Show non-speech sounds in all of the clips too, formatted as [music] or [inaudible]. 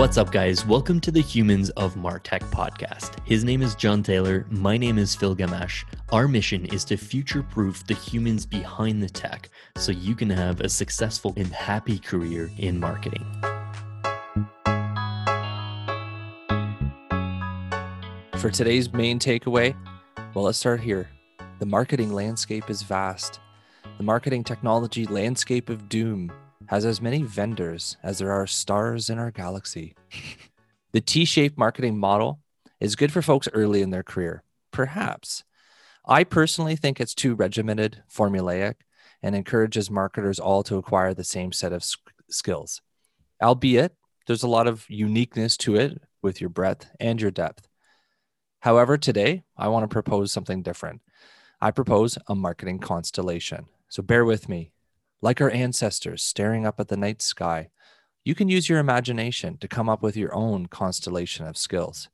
What's up, guys? Welcome to the Humans of Martech podcast. His name is John Taylor. My name is Phil Gamache. Our mission is to future proof the humans behind the tech so you can have a successful and happy career in marketing. For today's main takeaway, well, let's start here. The marketing landscape is vast. The marketing technology landscape of doom has as many vendors as there are stars in our galaxy. [laughs] the T shaped marketing model is good for folks early in their career, perhaps. I personally think it's too regimented, formulaic, and encourages marketers all to acquire the same set of skills. Albeit, there's a lot of uniqueness to it with your breadth and your depth. However, today I want to propose something different. I propose a marketing constellation. So bear with me like our ancestors staring up at the night sky, you can use your imagination to come up with your own constellation of skills.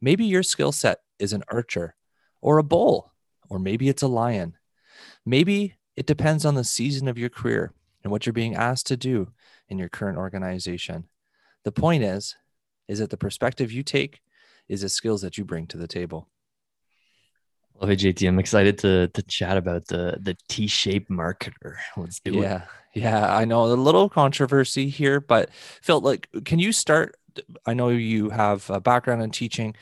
Maybe your skill set is an archer or a bull, or maybe it's a lion. Maybe it depends on the season of your career and what you're being asked to do in your current organization. The point is, is that the perspective you take is the skills that you bring to the table. Love it, JT. I'm excited to to chat about the the T-shaped marketer. Let's do yeah. it. Yeah, yeah. I know a little controversy here, but Phil, like, can you start? I know you have a background in teaching.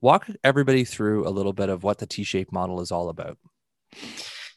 Walk everybody through a little bit of what the T-shaped model is all about.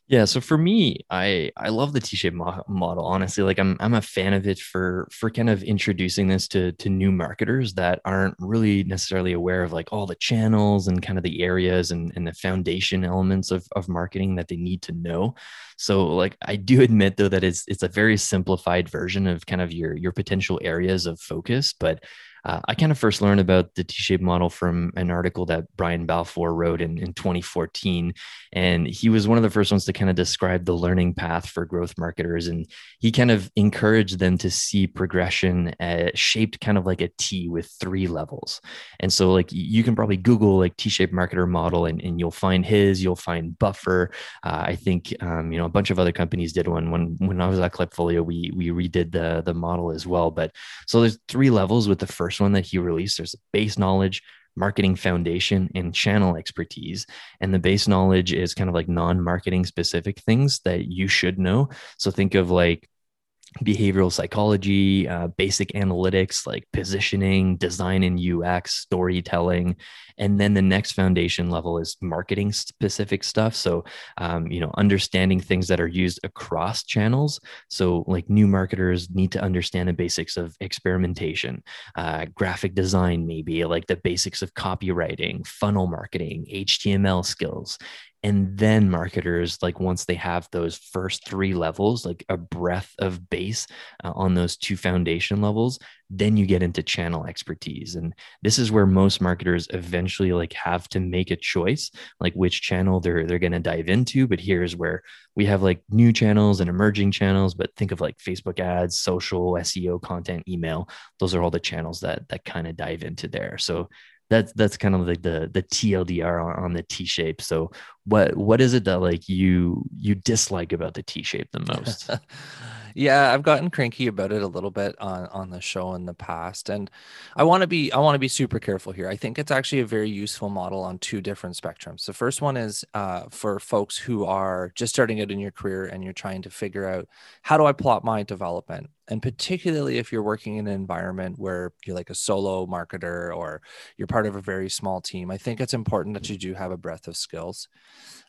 Yeah, so for me, I I love the T-shaped mo- model. Honestly, like I'm I'm a fan of it for for kind of introducing this to to new marketers that aren't really necessarily aware of like all the channels and kind of the areas and, and the foundation elements of of marketing that they need to know. So like I do [laughs] admit though that it's it's a very simplified version of kind of your your potential areas of focus, but uh, I kind of first learned about the T-shaped model from an article that Brian Balfour wrote in, in 2014. And he was one of the first ones to kind of describe the learning path for growth marketers. And he kind of encouraged them to see progression shaped kind of like a T with three levels. And so like you can probably Google like T-shaped marketer model and, and you'll find his, you'll find Buffer. Uh, I think, um, you know, a bunch of other companies did one when, when I was at Klipfolio, we, we redid the, the model as well. But so there's three levels with the first first one that he released, there's base knowledge, marketing foundation, and channel expertise. And the base knowledge is kind of like non marketing specific things that you should know. So think of like behavioral psychology, uh, basic analytics like positioning, design and UX, storytelling. And then the next foundation level is marketing specific stuff. So, um, you know, understanding things that are used across channels. So, like new marketers need to understand the basics of experimentation, uh, graphic design, maybe like the basics of copywriting, funnel marketing, HTML skills and then marketers like once they have those first three levels like a breadth of base uh, on those two foundation levels then you get into channel expertise. And this is where most marketers eventually like have to make a choice like which channel they're they're going to dive into. But here's where we have like new channels and emerging channels but think of like facebook ads social seo content email. Those are all the channels that that kind of dive into there. So that's that's kind of like the the TLDR on, on the T shape. So what what is it that like you you dislike about the T shape the most? [laughs] yeah, I've gotten cranky about it a little bit on on the show in the past, and I want to be I want to be super careful here. I think it's actually a very useful model on two different spectrums. The first one is uh, for folks who are just starting out in your career and you're trying to figure out how do I plot my development and particularly if you're working in an environment where you're like a solo marketer or you're part of a very small team i think it's important that you do have a breadth of skills.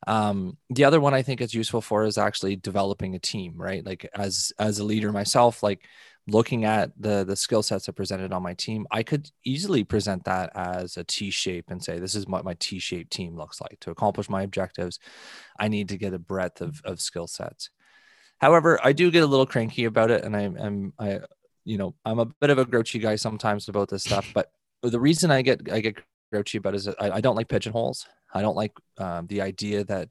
Um, the other one i think it's useful for is actually developing a team right? Like as as a leader myself like looking at the the skill sets that presented on my team i could easily present that as a t shape and say this is what my t shaped team looks like. To accomplish my objectives i need to get a breadth of, of skill sets However, I do get a little cranky about it, and I am I, you know, I'm a bit of a grouchy guy sometimes about this stuff. But the reason I get I get grouchy about it is I, I don't like pigeonholes. I don't like um, the idea that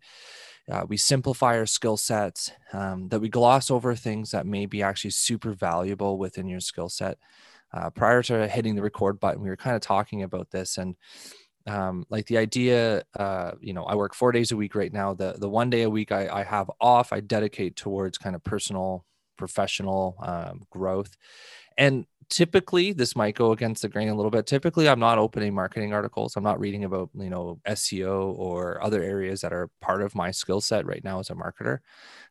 uh, we simplify our skill sets, um, that we gloss over things that may be actually super valuable within your skill set. Uh, prior to hitting the record button, we were kind of talking about this, and um, like the idea uh, you know i work four days a week right now. The the one day a week i, I have off i dedicate towards kind of personal professional um, growth. And typically this might go against the grain a little bit. Typically i'm not opening marketing articles. I'm not reading about you know seo or other areas that are part of my skill set right now as a marketer.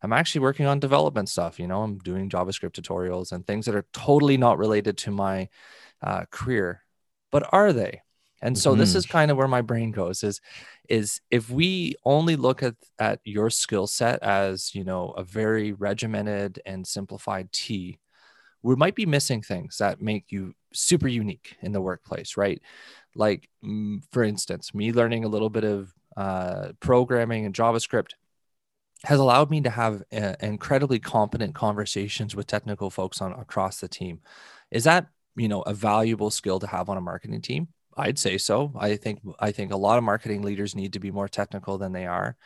I'm actually working on development stuff you know? I'm doing javascript tutorials and things that are totally not related to my uh, career. But are they and so mm-hmm. this is kind of where my brain goes is is if we only look at at your skill set as you know a very regimented and simplified t we might be missing things that make you super unique in the workplace, right? Like, for instance, me learning a little bit of uh, programming and JavaScript has allowed me to have uh, incredibly competent conversations with technical folks on across the team. Is that you know a valuable skill to have on a marketing team? I'd say so. I think I think a lot of marketing leaders need to be more technical than they are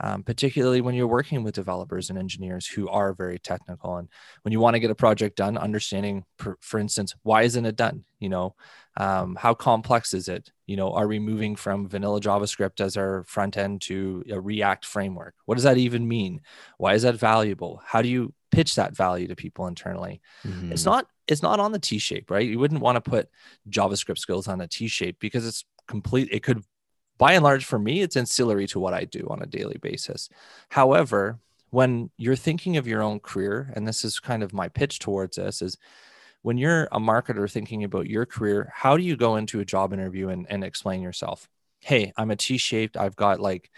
um, particularly when you're working with developers and engineers who are very technical. And when you want to get a project done, understanding, for, for instance, why isn't it done? You know, um, how complex is it? You know, are we moving from vanilla JavaScript as our front end to a React framework? What does that even mean? Why is that valuable? How do you pitch that value to people internally? Mm-hmm. It's not it's not on the T shape, right? You wouldn't want to put JavaScript skills on a T shape because it's complete. It could by and large, for me, it's ancillary to what I do on a daily basis. However, when you're thinking of your own career, and this is kind of my pitch towards this, is when you're a marketer thinking about your career, how do you go into a job interview and, and explain yourself? Hey, I'm a T shaped, I've got like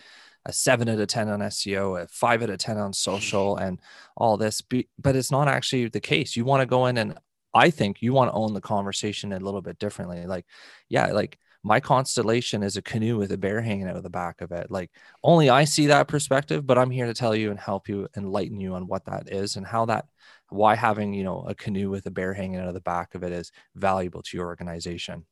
a seven out of 10 on SEO, a five out of 10 on social, and all this. But it's not actually the case. You want to go in and I think you want to own the conversation a little bit differently. Like, yeah, like my constellation is a canoe with a bear hanging out of the back of it. Like only I see that perspective, but I'm here to tell you and help you enlighten you on what that is and how that why having, you know, a canoe with a bear hanging out of the back of it is valuable to your organization.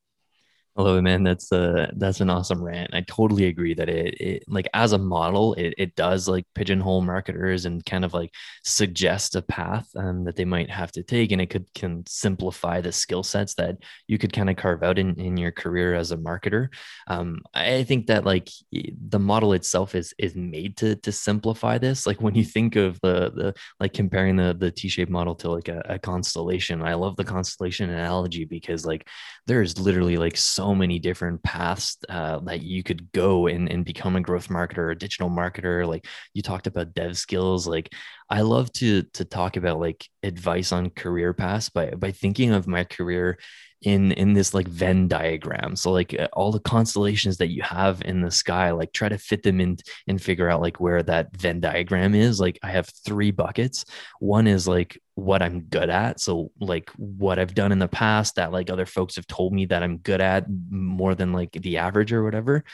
Hello, man. That's a that's an awesome rant. I totally agree that it, it like as a model, it, it does like pigeonhole marketers and kind of like suggest a path um, that they might have to take, and it could can simplify the skill sets that you could kind of carve out in, in your career as a marketer. Um, I think that like the model itself is is made to to simplify this. Like when you think of the the like comparing the the T-shaped model to like a, a constellation, I love the constellation analogy because like there's literally like so so many different paths uh, that you could go and, and become a growth marketer a digital marketer. Like you talked about dev skills. Like I love to to talk about like advice on career paths by by thinking of my career in in this like venn diagram so like uh, all the constellations that you have in the sky like try to fit them in and figure out like where that venn diagram is like i have three buckets one is like what I'm good at. So like what I've done in the past that like other folks have told me that I'm good at more than like the average or whatever.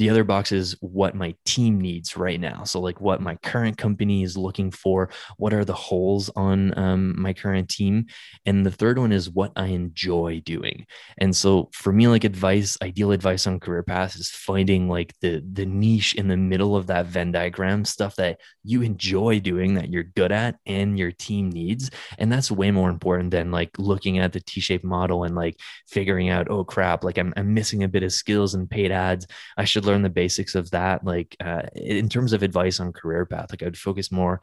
The other box is what my team needs right now. So like what my current company is looking for, what are the holes on um, my current team, and the third one is what I enjoy doing. And so for me, like advice, ideal advice on career paths is finding like the the niche in the middle of that Venn diagram stuff that you enjoy doing that you're good at and your team needs and that's way more important than like looking at the t-shaped model and like figuring out oh crap like i'm, I'm missing a bit of skills and paid ads i should learn the basics of that like uh, in terms of advice on career path like i'd focus more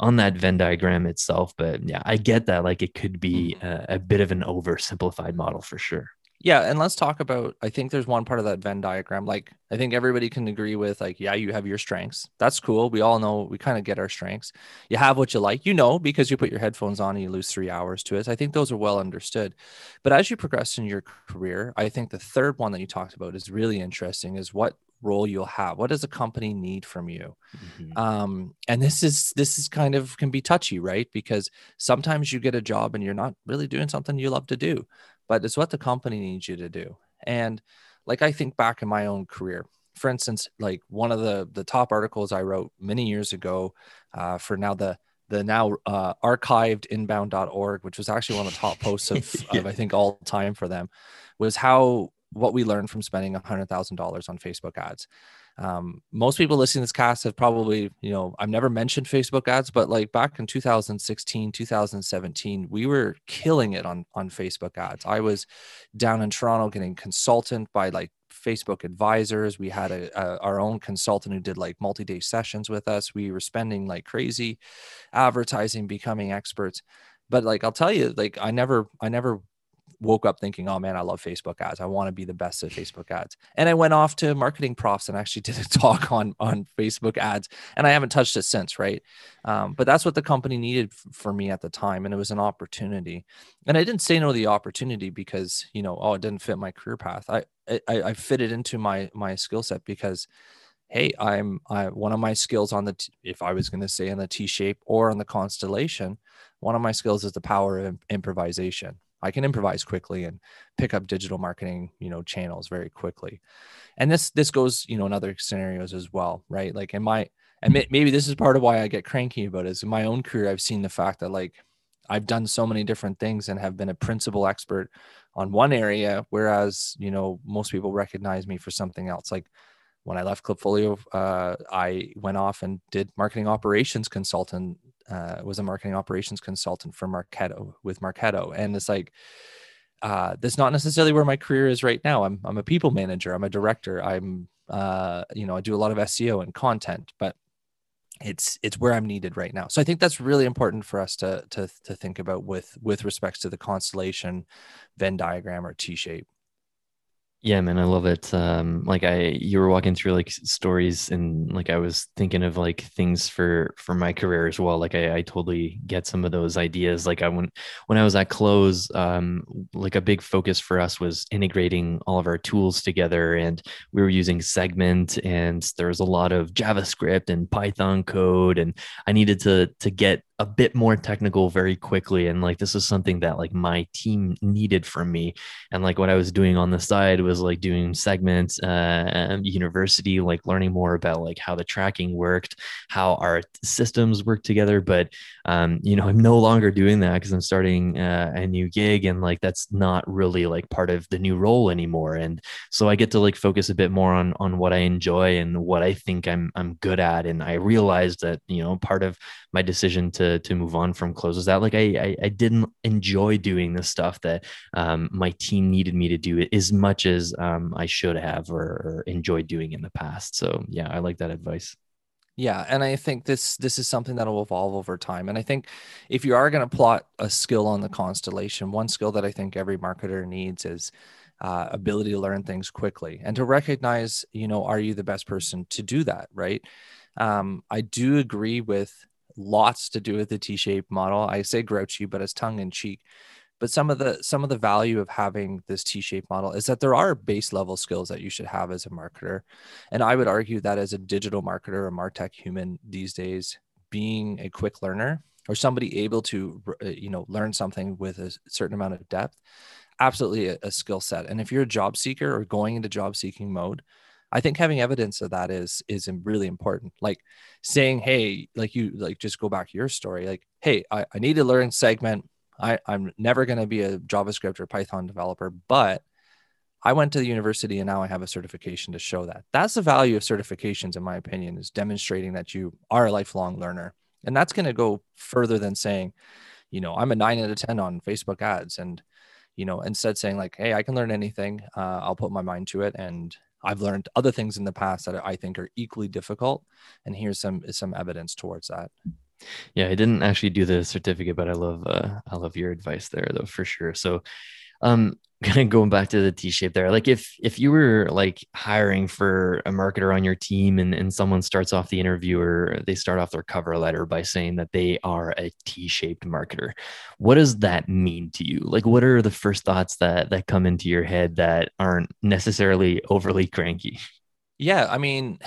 on that Venn diagram itself. But yeah, I get that. Like it could be mm-hmm. a, a, bit of an oversimplified model for sure. Yeah, and let's talk about I think there's one part of that Venn diagram like I think everybody can agree with like yeah, you have your strengths. That's cool. We all know we kind of get our strengths. You have what you like. You know because you put your headphones on and you lose 3 hours to it. I think those are well understood. But as you progress in your career, I think the third one that you talked about is really interesting is what role you'll have what does a company need from you mm-hmm. um, and this is this is kind of can be touchy right because sometimes you get a job and you're not really doing something you love to do but it's what the company needs you to do. And like I think back in my own career, for instance, like one of the the top articles I wrote many years ago uh, for now the the now uh, archived inbound.org, which was actually one of the top posts of, [laughs] yeah. of I think all time for them, was how what we learned from spending $100,000 on Facebook ads. Um, most people listening to this cast have probably, you know, I've never mentioned Facebook ads, but like back in 2016, 2017, we were killing it on on Facebook ads. I was down in Toronto getting consultant by like Facebook advisors. We had a, a, our own consultant who did like multi-day sessions with us. We were spending like crazy advertising, becoming experts. But like I'll tell you, like I never I never woke up thinking, oh man, I love Facebook ads. I want to be the best at Facebook ads. And I went off to marketing profs and actually [laughs] did a talk on on Facebook ads, and I haven't touched it since. Right, um, but that's what the company needed f- for me at the time, and it was an opportunity. And I didn't say no to the opportunity because you know, oh, it didn't fit my career path. I I, I fit it into my my skill set because hey i'm I, one of my skills on the t- if i was going to say on the t shape or on the constellation one of my skills is the power of improvisation I can improvise quickly and pick up digital marketing, you know, channels very quickly. And this this goes, you know, in other scenarios as well, right? Like in my and maybe this is part of why I get cranky about it. Is in my own career, I've seen the fact that like I've done so many different things and have been a principal expert on one area, whereas you know most people recognize me for something else. Like when I left Klipfolio, uh, I went off and did marketing operations consultant uh, was a marketing operations consultant for Marketo with Marketo, and it's like uh, that's not necessarily where my career is right now. I'm I'm a people manager. I'm a director. I'm uh, you know I do a lot of SEO and content, but it's it's where I'm needed right now. So I think that's really important for us to to to think about with with respects to the constellation Venn diagram or T shape. Yeah, man, I love it. Um, like I, you were walking through like stories, and like I was thinking of like things for for my career as well. Like I, I totally get some of those ideas. Like I went when I was at Close, um, like a big focus for us was integrating all of our tools together, and we were using Segment, and there was a lot of JavaScript and Python code, and I needed to to get a bit more technical very quickly and like this is something that like my team needed from me. And like what i was doing on the side was like doing segments uh university like learning more about like how the tracking worked how our systems work together. But um you know i'm no longer doing that because i'm starting uh, a new gig and like that's not really like part of the new role anymore. And so i get to like focus a bit more on on what i enjoy and what i think i'm i'm good at. And i realized that you know part of my decision to to move on from closes that like I, I, I didn't enjoy doing the stuff that um, my team needed me to do as much as um, I should have or, or enjoyed doing in the past. So yeah, I like that advice. Yeah, and I think this this is something that will evolve over time. And I think if you are going to plot a skill on the constellation, one skill that I think every marketer needs is uh, ability to learn things quickly and to recognize, you know, are you the best person to do that, right? Um, I do agree with lots to do with the T-shaped model. I say grouchy, but it's tongue in cheek. But some of the some of the value of having this T-shaped model is that there are base level skills that you should have as a marketer. And I would argue that as a digital marketer or martech human these days, being a quick learner or somebody able to uh, you know learn something with a certain amount of depth absolutely a, a skill set and if you're a job seeker or going into job seeking mode I think having evidence of that is is really important. Like saying, hey, like you like just go back to your story, like, hey, I, I need to learn segment. I, I'm never gonna be a JavaScript or Python developer, but I went to the university and now I have a certification to show that. That's the value of certifications, in my opinion, is demonstrating that you are a lifelong learner. And that's going to go further than saying, you know, I'm a nine out of 10 on Facebook ads. And, you know, instead saying, like, hey, I can learn anything. Uh, I'll put my mind to it and I've learned other things in the past that I think are equally difficult, and here's some some evidence towards that. Yeah, I didn't actually do the certificate, but I love uh, I love your advice there though for sure. So, um, going back to the T-shape there, like if if you were like hiring for a marketer on your team and, and someone starts off the interview or they start off their cover letter by saying that they are a T-shaped marketer, what does that mean to you? Like what are the first thoughts that that come into your head that aren't necessarily overly cranky? Yeah, I mean,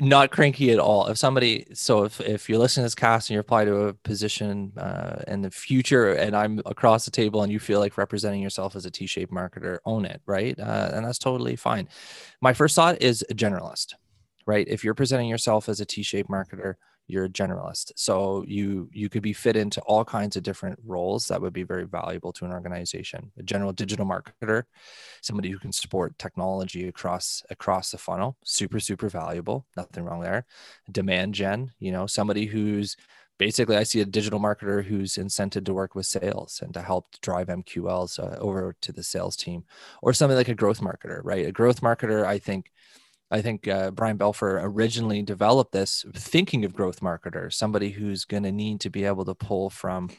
not cranky at all. If somebody, so if, if you're listening to this cast and you apply to a position uh, in the future and I'm across the table and you feel like representing yourself as a T-shaped marketer, own it, right? Uh, and that's totally fine. My first thought is a generalist, right? If you're presenting yourself as a T-shaped marketer, you're a generalist. So you you could be fit into all kinds of different roles that would be very valuable to an organization a general digital marketer somebody who can support technology across across the funnel super super valuable nothing wrong there. Demand gen you know somebody who's basically i see a digital marketer who's incented to work with sales and to help drive mqls uh, over to the sales team or something like a growth marketer right? A growth marketer i think I think uh, Brian Balfour originally developed this thinking of growth marketers, somebody who's going to need to be able to pull from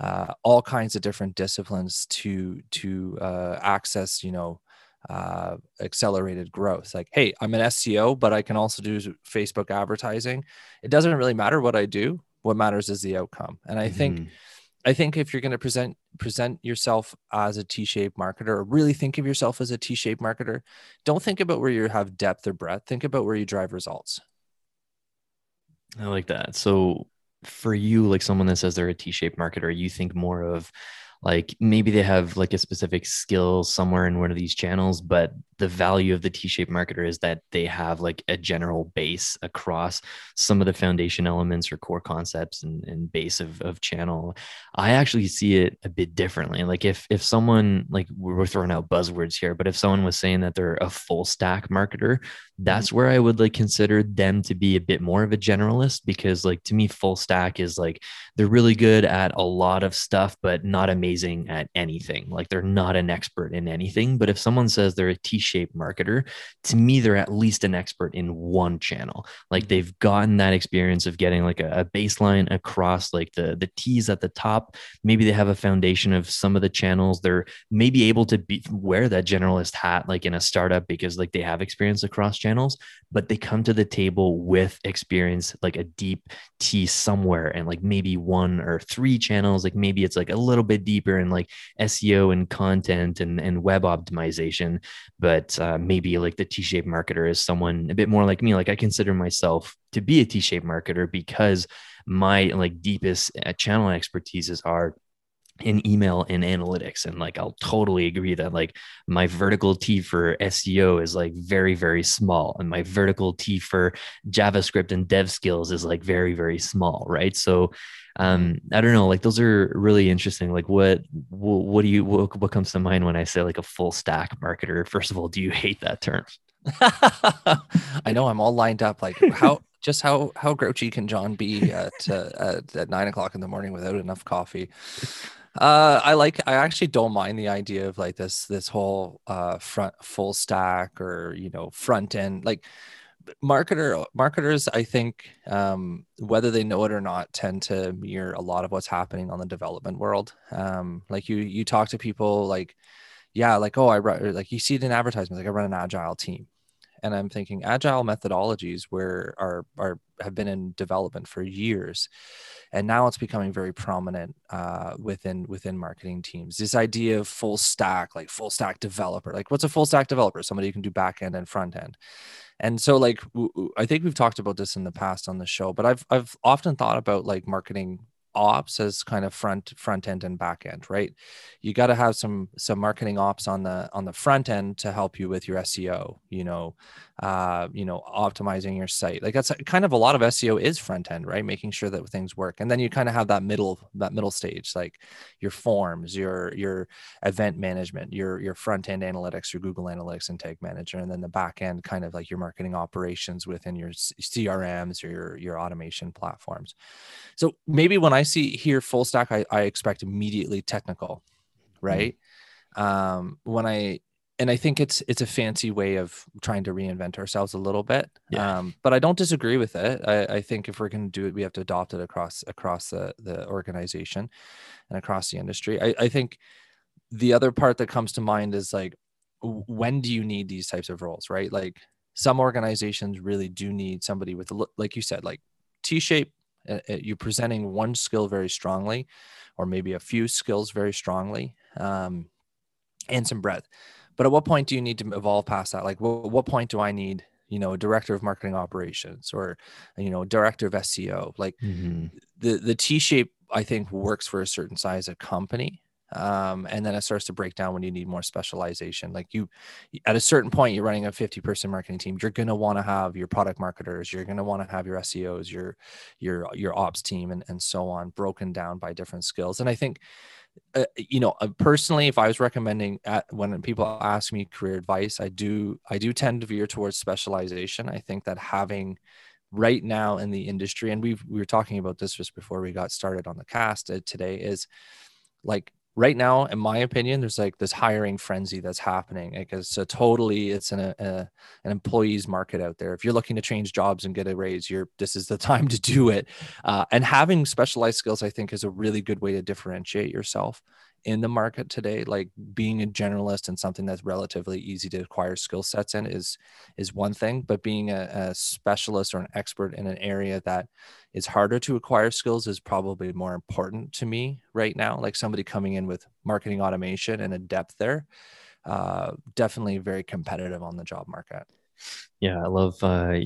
uh, all kinds of different disciplines to to uh, access you know uh, accelerated growth. Like hey i'm an seo but i can also do facebook advertising. It doesn't really matter what i do. What matters is the outcome. And i mm-hmm. think i think if you're going to present present yourself as a t-shaped marketer or really think of yourself as a t-shaped marketer don't think about where you have depth or breadth. Think about where you drive results. I like that. So for you, like someone that says they're a T-shaped marketer, you think more of like maybe they have like a specific skill somewhere in one of these channels but the value of the t-shaped marketer is that they have like a general base across some of the foundation elements or core concepts and, and base of, of channel i actually see it a bit differently like if if someone like we're throwing out buzzwords here but if someone was saying that they're a full stack marketer that's mm-hmm. where i would like consider them to be a bit more of a generalist because like to me full stack is like they're really good at a lot of stuff but not amazing at anything like they're not an expert in anything but if someone says they're a t shaped marketer, to me, they're at least an expert in one channel. Like mm-hmm. they've gotten that experience of getting like a, a baseline across like the, the T's at the top. Maybe they have a foundation of some of the channels. They're maybe able to be, wear that generalist hat like in a startup because like they have experience across channels, but they come to the table with experience, like a deep T somewhere and like maybe one or three channels. Like maybe it's like a little bit deeper in like SEO and content and, and web optimization. But uh, maybe like the T-shaped marketer is someone a bit more like me. Like I consider myself to be a T-shaped marketer because my like deepest channel expertise is are in email and analytics and like i'll totally agree that like my vertical t for seo is like very very small and my vertical t for javascript and dev skills is like very very small right? So um i don't know like those are really interesting. Like what what, what do you what, what comes to mind when i say like a full stack marketer? [laughs] First of all do you hate that term? I know i'm all lined up like how just how how grouchy can john be at, uh, at at nine o'clock in the morning without enough coffee uh i like i actually don't mind the idea of like this this whole uh front full stack or you know front end like marketer marketers i think um, whether they know it or not tend to mirror a lot of what's happening on the development world. Um, like you you talk to people like yeah like oh i run like you see it in advertisements like i run an agile team and i'm thinking agile methodologies where are are have been in development for years. And now it's becoming very prominent uh, within within marketing teams. This idea of full stack like full stack developer like what's a full stack developer? Somebody who can do back end and front end. And so like i think we've talked about this in the past on the show but i've i've often thought about like marketing ops as kind of front front end and back end right? You got to have some some marketing ops on the on the front end to help you with your seo you know uh you know optimizing your site. Like that's kind of a lot of seo is front end right? Making sure that things work. And then you kind of have that middle that middle stage like your forms your your event management your your front end analytics your google analytics and manager and then the back end kind of like your marketing operations within your crms or your your automation platforms. So maybe when i see here full stack, I, I expect immediately technical, mm-hmm. right? Mm-hmm. Um, when I and I think it's it's a fancy way of trying to reinvent ourselves a little bit. Yeah. Um, but I don't disagree with it. I, I think if we're going to do it, we have to adopt it across across the the organization and across the industry. I, I think the other part that comes to mind is like when do you need these types of roles, right? Like some organizations really do need somebody with like you said, like T-shape you're presenting one skill very strongly or maybe a few skills very strongly um, and some breadth. But at what point do you need to evolve past that? Like what, what point do i need you know a director of marketing operations or you know director of seo like mm-hmm. the the t shape i think works for a certain size of company um, and then it starts to break down when you need more specialization. Like you at a certain point you're running a 50 person marketing team you're going to want to have your product marketers you're going to want to have your seos your your your ops team and, and so on broken down by different skills. And i think uh, you know uh, personally if i was recommending at, when people ask me career advice i do i do tend to veer towards specialization. I think that having right now in the industry and we we were talking about this just before we got started on the cast uh, today is like right now in my opinion there's like this hiring frenzy that's happening because so totally it's an a, an employees market out there. If you're looking to change jobs and get a raise you're this is the [laughs] time to do it. Uh, and having specialized skills i think is a really good way to differentiate yourself in the market today like being a generalist and something that's relatively easy to acquire skill sets in is is one thing but being a, a, specialist or an expert in an area that is harder to acquire skills is probably more important to me right now like somebody coming in with marketing automation and a depth there uh, definitely very competitive on the job market. Yeah i love uh,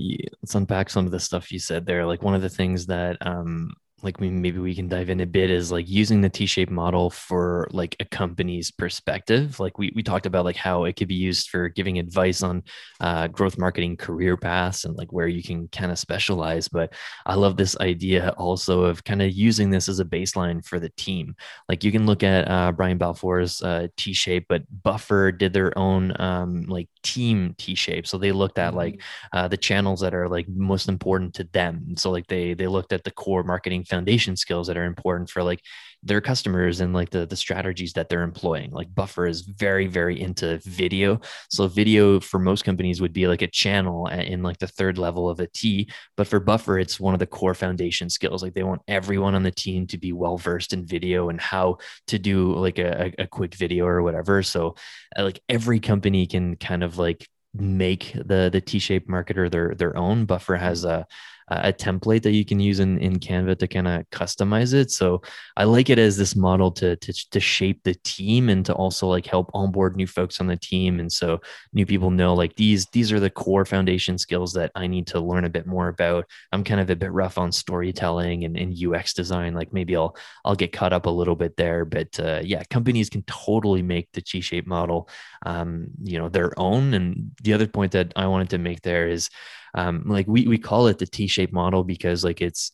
let's unpack some of the stuff you said there. Like one of the things that um, like we maybe we can dive in a bit is like using the t-shaped model for like a company's perspective. Like we, we talked about like how it could be used for giving advice on uh, growth marketing career paths and like where you can kind of specialize. But i love this idea also of kind of using this as a baseline for the team. Like you can look at uh, brian balfour's uh, t-shape but buffer did their own um, like team t-shape. So they looked at like mm-hmm. uh, the channels that are like most important to them. So like they they looked at the core marketing foundation skills that are important for like their customers and like the the strategies that they're employing. Like buffer is very very into video. So video for most companies would be like a channel in like the third level of a t. But for buffer it's one of the core foundation skills. Like they want everyone on the team to be well versed in video and how to do like a, a quick video or whatever. So uh, like every company can kind of like make the the t-shaped marketer their their own. Buffer has a a template that you can use in, in Canva to kind of customize it. So I like it as this model to, to, to shape the team and to also like help onboard new folks on the team. And so new people know like these, these are the core foundation skills that I need to learn a bit more about. I'm kind of a bit rough on storytelling and, and UX design. Like maybe I'll, I'll get caught up a little bit there, but uh, yeah, companies can totally make the T-shape model, um, you know, their own. And the other point that I wanted to make there is, um, like we we call it the T-shaped model because like it's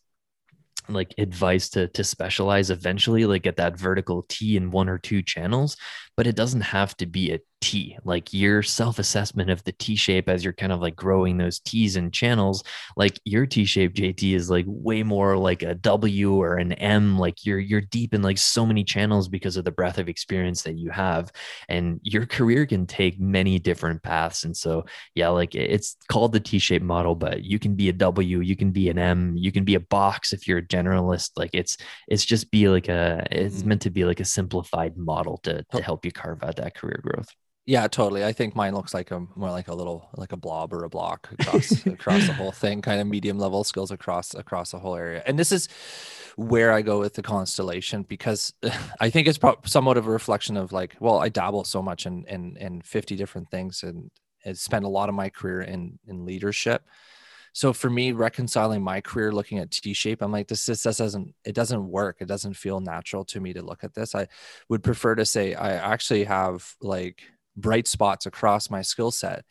like advice to to specialize eventually like get that vertical T in one or two channels but it doesn't have to be a T. Like your self assessment of the T shape as you're kind of like growing those T's and channels, like your T shape JT is like way more like a W or an M. Like you're you're deep in like so many channels because of the breadth of experience that you have, and your career can take many different paths. And so yeah, like it's called the T shape model, but you can be a W, you can be an M, you can be a box if you're a generalist. Like it's it's just be like a it's mm-hmm. meant to be like a simplified model to to help you carve out that career growth. Yeah, totally. I think mine looks like a more like a little like a blob or a block across [laughs] across the whole thing, kind of medium level skills across across the whole area. And this is where I go with the constellation because [laughs] I think it's pro- somewhat of a reflection of like, well, I dabble so much in in in 50 different things and, and spend a lot of my career in in leadership. So for me, reconciling my career looking at T shape, I'm like, this, this, doesn't, it doesn't work. It doesn't feel natural to me to look at this. I would prefer to say I actually have like bright spots across my skill set.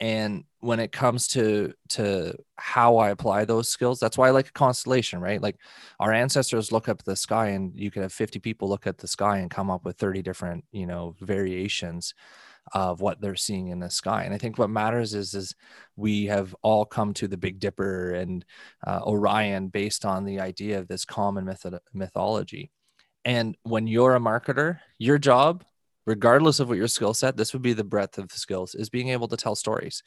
And when it comes to to how I apply those skills, that's why I like a constellation, right? Like our ancestors look up the sky and you could have 50 people look at the sky and come up with 30 different, you know, variations of what they're seeing in the sky. And I think what matters is is we have all come to the Big Dipper and uh, Orion based on the idea of this common method mythology. And when you're a marketer, your job, regardless of what your skill set, this would be the breadth of the skills, is being able to tell stories.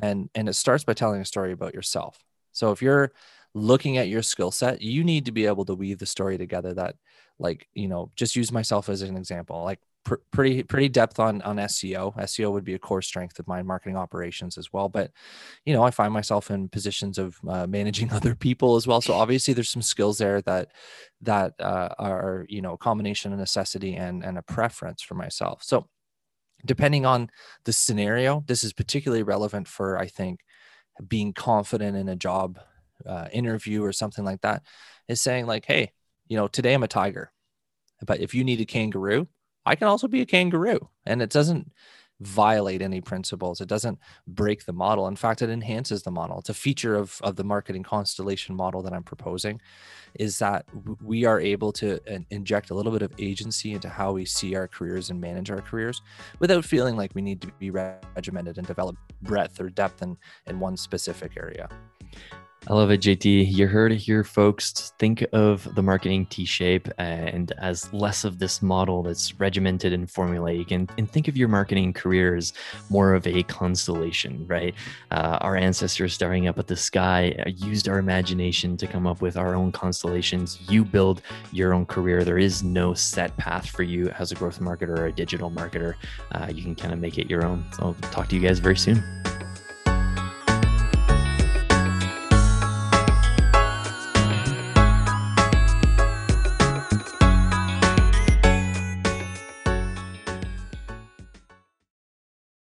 And and it starts by telling a story about yourself. So if you're looking at your skill set, you need to be able to weave the story together that like, you know, just use myself as an example. Like pr- pretty pretty depth on on SEO. SEO would be a core strength of mine, marketing operations as well. But you know, I find myself in positions of uh, managing [laughs] other people as well. So obviously, there's some skills there that that uh, are you know a combination of necessity and and a preference for myself. So depending on the scenario, this is particularly relevant for I think being confident in a job uh, interview or something like that. Is saying like, hey, you know, today I'm a tiger, but if you need a kangaroo, I can also be a kangaroo. And it doesn't violate any principles. It doesn't break the model. In fact, it enhances the model. It's a feature of, of the marketing constellation model that I'm proposing is that we are able to uh, inject a little bit of agency into how we see our careers and manage our careers without feeling like we need to be regimented and develop breadth or depth in, in one specific area. I love it, JT. You heard it here, folks. Think of the marketing T shape and as less of this model that's regimented and formulaic, and, and think of your marketing career as more of a constellation, right? Uh, our ancestors staring up at the sky uh, used our imagination to come up with our own constellations. You build your own career. There is no set path for you as a growth marketer or a digital marketer. Uh, you can kind of make it your own. So I'll talk to you guys very soon.